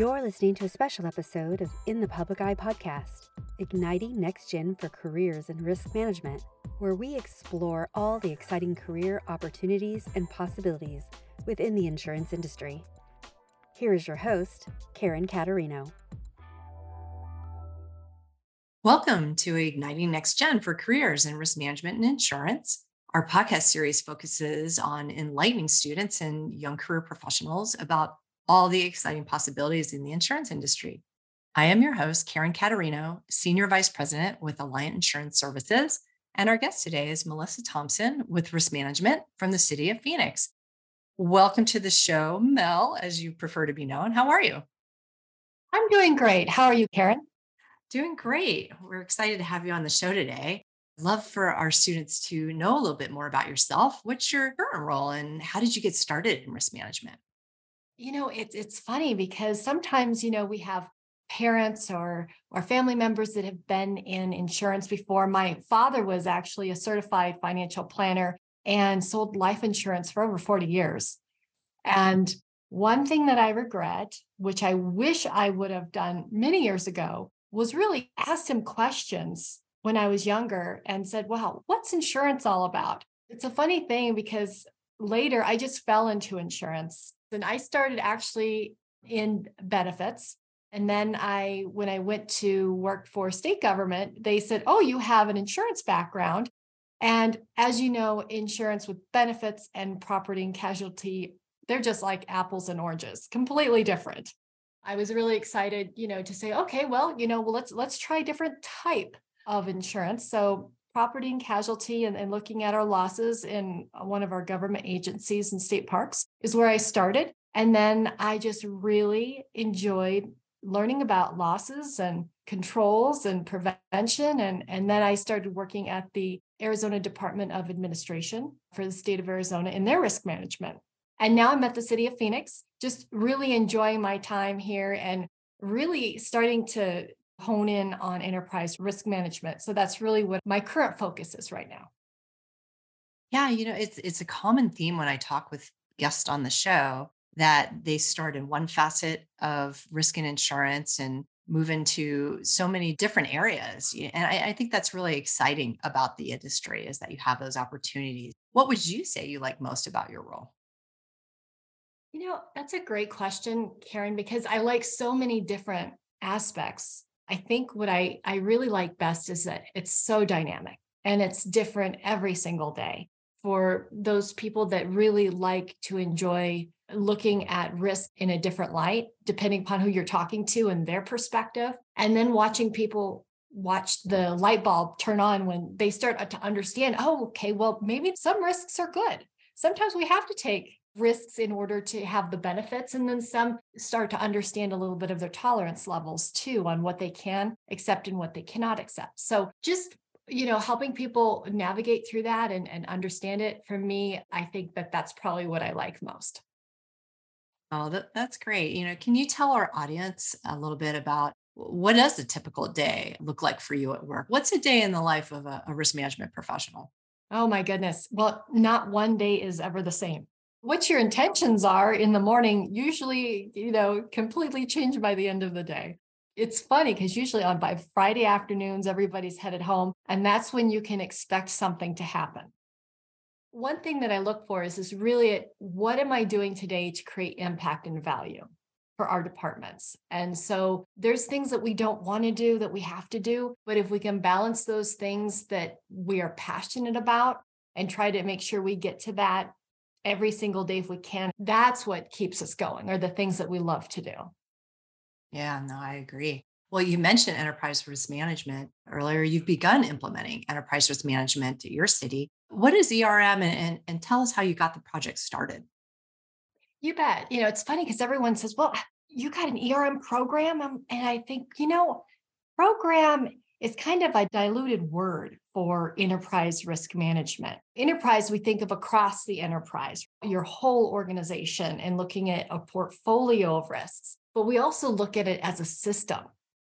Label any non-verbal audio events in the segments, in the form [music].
You're listening to a special episode of In the Public Eye podcast, igniting next gen for careers in risk management, where we explore all the exciting career opportunities and possibilities within the insurance industry. Here is your host, Karen Caterino. Welcome to Igniting Next Gen for Careers in Risk Management and Insurance. Our podcast series focuses on enlightening students and young career professionals about all the exciting possibilities in the insurance industry. I am your host, Karen Caterino, Senior Vice President with Alliant Insurance Services. And our guest today is Melissa Thomson with Risk Management from the City of Phoenix. Welcome to the show, Mel, as you prefer to be known. How are you? I'm doing great. How are you, Karen? Doing great. We're excited to have you on the show today. Love for our students to know a little bit more about yourself. What's your current role and how did you get started in risk management? You know, it's it's funny because sometimes, you know, we have parents or or family members that have been in insurance before. My father was actually a certified financial planner and sold life insurance for over 40 years. And one thing that I regret, which I wish I would have done many years ago, was really asked him questions when I was younger and said, well what's insurance all about? It's a funny thing because later I just fell into insurance and I started actually in benefits. And then I, when I went to work for state government, they said, Oh, you have an insurance background. And as you know, insurance with benefits and property and casualty, they're just like apples and oranges, completely different. I was really excited, you know, to say, okay, well, you know, well, let's let's try a different type of insurance. So property and casualty and, and looking at our losses in uh, one of our government agencies and state parks is where I started. And then I just really enjoyed learning about losses and controls and prevention. And, and then I started working at the Arizona Department of Administration for the state of Arizona in their risk management. And now I'm at the city of Phoenix, just really enjoying my time here and really starting to hone in on enterprise risk management. So that's really what my current focus is right now. Yeah, you know, it's it's a common theme when I talk with guests on the show that they start in one facet of risk and insurance and move into so many different areas. And I, I, think that's really exciting about the industry is that you have those opportunities. What would you say you like most about your role? You know, that's a great question, Karen, because I like so many different aspects I think what I, I really like best is that it's so dynamic and it's different every single day for those people that really like to enjoy looking at risk in a different light, depending upon who you're talking to and their perspective, and then watching people watch the light bulb turn on when they start to understand, oh, okay, well, maybe some risks are good. Sometimes we have to take risks in order to have the benefits. And then some start to understand a little bit of their tolerance levels too on what they can accept and what they cannot accept. So just you know helping people navigate through that and, and understand it for me i think that that's probably what i like most. Oh that, that's great. You know can you tell our audience a little bit about what does a typical day look like for you at work? What's a day in the life of a, a risk management professional? Oh my goodness. Well not one day is ever the same what your intentions are in the morning usually you know completely change by the end of the day. It's funny because usually on by friday afternoons everybody's headed home and that's when you can expect something to happen. One thing that i look for is is really what am i doing today to create impact and value for our departments? And so there's things that we don't want to do that we have to do but if we can balance those things that we are passionate about and try to make sure we get to that every single day if we can. That's what keeps us going, are the things that we love to do. Yeah, no, I agree. Well, you mentioned enterprise risk management earlier. You've begun implementing enterprise risk management at your city. What is ERM and, and, and tell us how you got the project started? You bet. You know, it's funny because everyone says, well, you got an ERM program. Um, and I think, you know, program is kind of a diluted word for enterprise risk management. Enterprise, we think of across the enterprise, your whole organization, and looking at a portfolio of risks. But we also look at it as a system.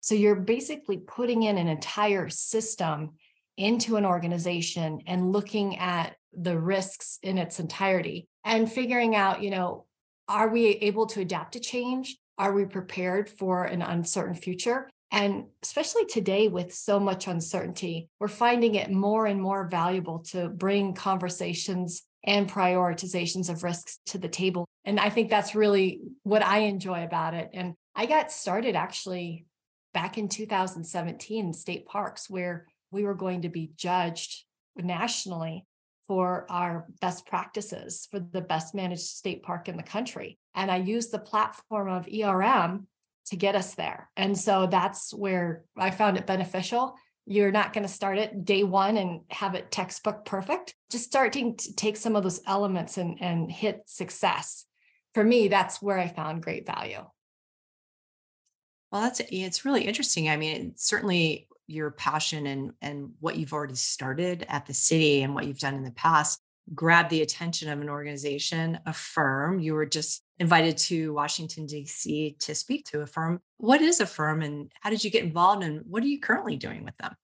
So you're basically putting in an entire system into an organization and looking at the risks in its entirety and figuring out, you know, are we able to adapt to change? are we prepared for an uncertain future? And especially today, with so much uncertainty, we're finding it more and more valuable to bring conversations and prioritizations of risks to the table. And I think that's really what I enjoy about it. And I got started actually back in 2017 in state parks, where we were going to be judged nationally for our best practices for the best managed state park in the country. And I used the platform of ERM to get us there. And so that's where I found it beneficial. You're not going to start it day one and have it textbook perfect. Just starting to take some of those elements and, and hit success. For me, that's where I found great value. Well, that's it's really interesting. I mean, certainly your passion and and what you've already started at the city and what you've done in the past grab the attention of an organization, AFERM. You were just invited to Washington, D.C. to speak to AFERM. What is AFERM and how did you get involved and what are you currently doing with them?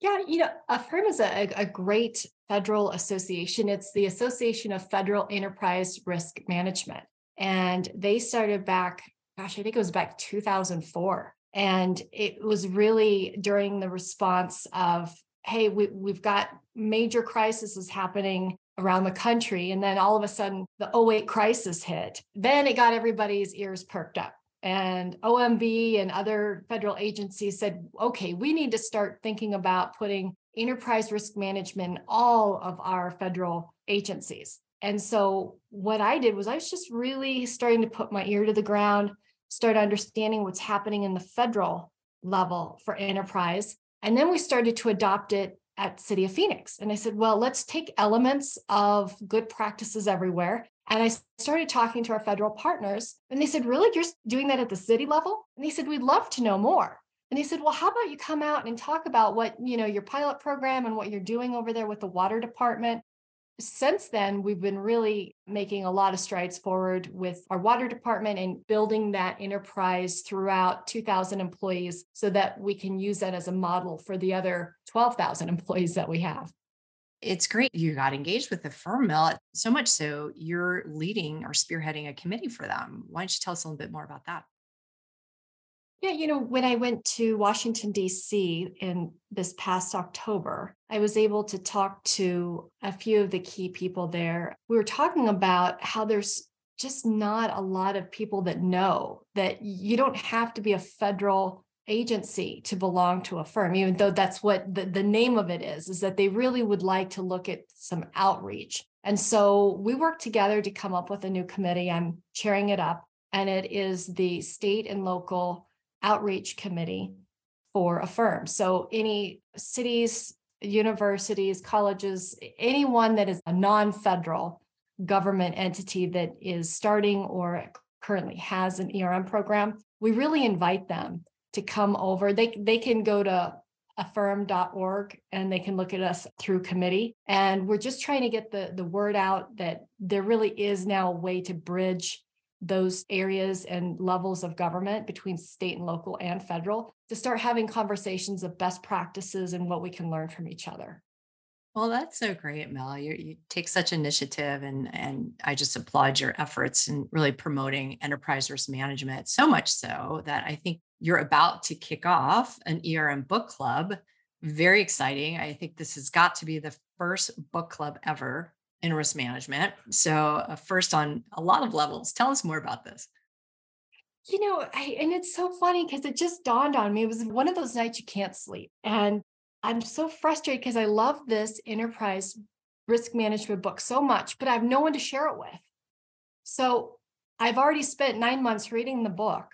Yeah, you know, AFERM is a, a great federal association. It's the Association of Federal Enterprise Risk Management. And they started back, gosh, I think it was back 2004. And it was really during the response of, hey, we, we've got major crises happening around the country. And then all of a sudden, the 08 crisis hit. Then it got everybody's ears perked up. And OMB and other federal agencies said, okay, we need to start thinking about putting enterprise risk management in all of our federal agencies. And so what I did was I was just really starting to put my ear to the ground, start understanding what's happening in the federal level for enterprise. And then we started to adopt it at City of Phoenix. And I said, well, let's take elements of good practices everywhere. And I started talking to our federal partners, and they said, Really? You're doing that at the city level? And they said, We'd love to know more. And they said, Well, how about you come out and talk about what, you know, your pilot program and what you're doing over there with the water department? Since then, we've been really making a lot of strides forward with our water department and building that enterprise throughout 2,000 employees so that we can use that as a model for the other 12,000 [laughs] employees that we have. It's great you got engaged with the AFERM, Mel. So much so you're leading or spearheading a committee for them. Why don't you tell us a little bit more about that? Yeah, you know, when I went to Washington, D.C. in this past October, I was able to talk to a few of the key people there. We were talking about how there's just not a lot of people that know that you don't have to be a federal agency to belong to AFERM, even though that's what the, the name of it is, is that they really would like to look at some outreach. And so we worked together to come up with a new committee. I'm chairing it up, and it is the state and local outreach committee for AFERM. So any cities, universities, colleges, anyone that is a non-federal government entity that is starting or currently has an ERM program, we really invite them to come over. They they can go to aferm.org and they can look at us through committee and we're just trying to get the the word out that there really is now a way to bridge those areas and levels of government between state and local and federal to start having conversations of best practices and what we can learn from each other. Well, that's so great, Mel. You, you take such initiative, and and I just applaud your efforts in really promoting enterprise risk management. So much so that I think you're about to kick off an ERM book club. Very exciting. I think this has got to be the first book club ever in risk management. So, uh, first on a lot of levels, tell us more about this. You know, I, and it's so funny because it just dawned on me. It was one of those nights you can't sleep. And I'm so frustrated because I love this enterprise risk management book so much, but I have no one to share it with. So I've already spent nine months reading the book,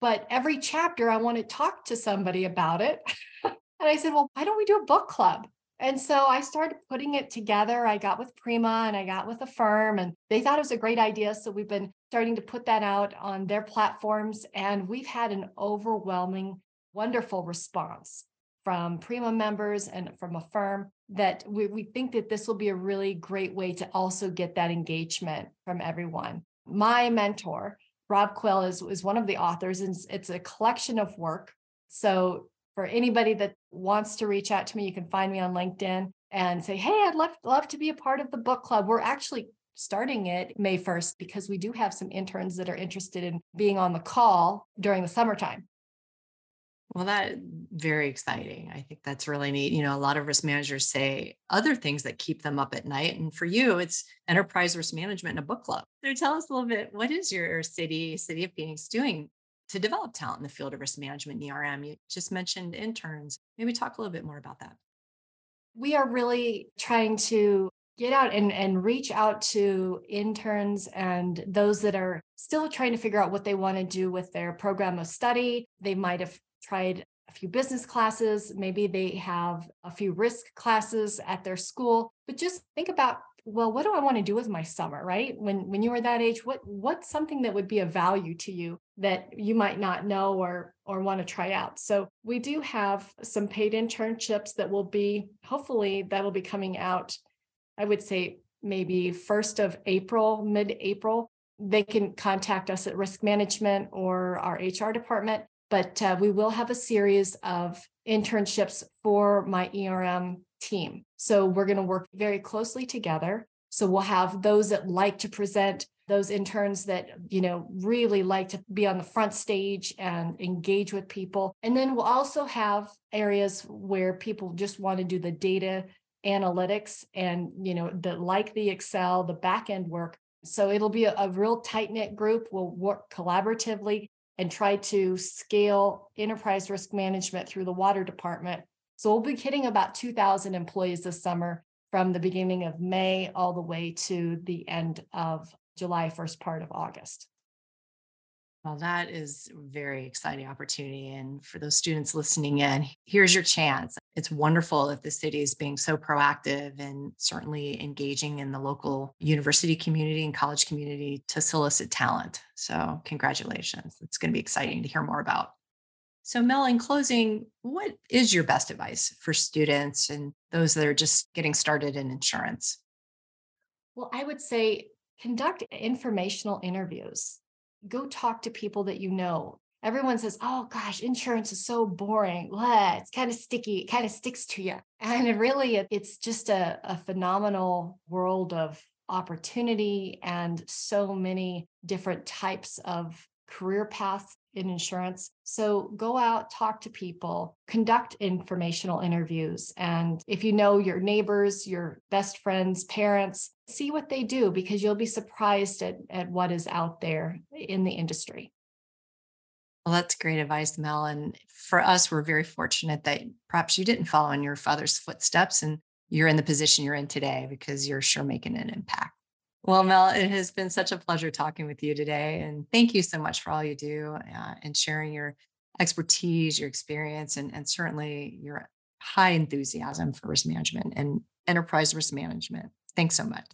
but every chapter I want to talk to somebody about it. [laughs] and I said, well, why don't we do a book club? And so I started putting it together. I got with PRIMA and I got with AFERM, and they thought it was a great idea. So we've been starting to put that out on their platforms, and we've had an overwhelming, wonderful response from PRIMA members and from AFERM that we, we think that this will be a really great way to also get that engagement from everyone. My mentor, Rob Quill, is, is one of the authors, and it's a collection of work. So for anybody that wants to reach out to me, you can find me on LinkedIn and say, "Hey, I'd love love to be a part of the book club." We're actually starting it May 1st because we do have some interns that are interested in being on the call during the summertime. Well, that very exciting. I think that's really neat. You know, a lot of risk managers say other things that keep them up at night. And for you, it's enterprise risk management and a book club. So tell us a little bit, what is your city, City of Phoenix doing to develop talent in the field of risk management and ERM? You just mentioned interns. Maybe talk a little bit more about that. We are really trying to get out and, and reach out to interns and those that are still trying to figure out what they want to do with their program of study. They might have tried a few business classes, maybe they have a few risk classes at their school, but just think about well what do i want to do with my summer right? When when you were that age what what's something that would be of value to you that you might not know or or want to try out? So we do have some paid internships that will be hopefully that'll be coming out i would say maybe 1st of april mid april they can contact us at risk management or our hr department but uh, we will have a series of internships for my ERM team. So we're going to work very closely together. So we'll have those that like to present, those interns that, you know, really like to be on the front stage and engage with people. And then we'll also have areas where people just want to do the data analytics and, you know, the like the Excel, the back end work. So it'll be a, a real tight knit group. We'll work collaboratively and try to scale enterprise risk management through the water department. So we'll be hitting about 2,000 employees this summer from the beginning of May all the way to the end of July, first part of August. Well, that is a very exciting opportunity. And for those students listening in, here's your chance. It's wonderful if the city is being so proactive and certainly engaging in the local university community and college community to solicit talent. So, congratulations. It's going to be exciting to hear more about. So, Mel, in closing, what is your best advice for students and those that are just getting started in insurance? Well, I would say conduct informational interviews go talk to people that you know. Everyone says, oh gosh, insurance is so boring. Blah, it's kind of sticky. It kind of sticks to you. [laughs] And really, it's just a, a phenomenal world of opportunity and so many different types of career paths in insurance. So go out, talk to people, conduct informational interviews. And if you know your neighbors, your best friends, parents, see what they do because you'll be surprised at, at what is out there in the industry. Well, that's great advice, Mel. And for us, we're very fortunate that perhaps you didn't follow in your father's footsteps and you're in the position you're in today because you're sure making an impact. Well, Mel, it has been such a pleasure talking with you today. And thank you so much for all you do uh, and sharing your expertise, your experience, and, and certainly your high enthusiasm for risk management and enterprise risk management. Thanks so much.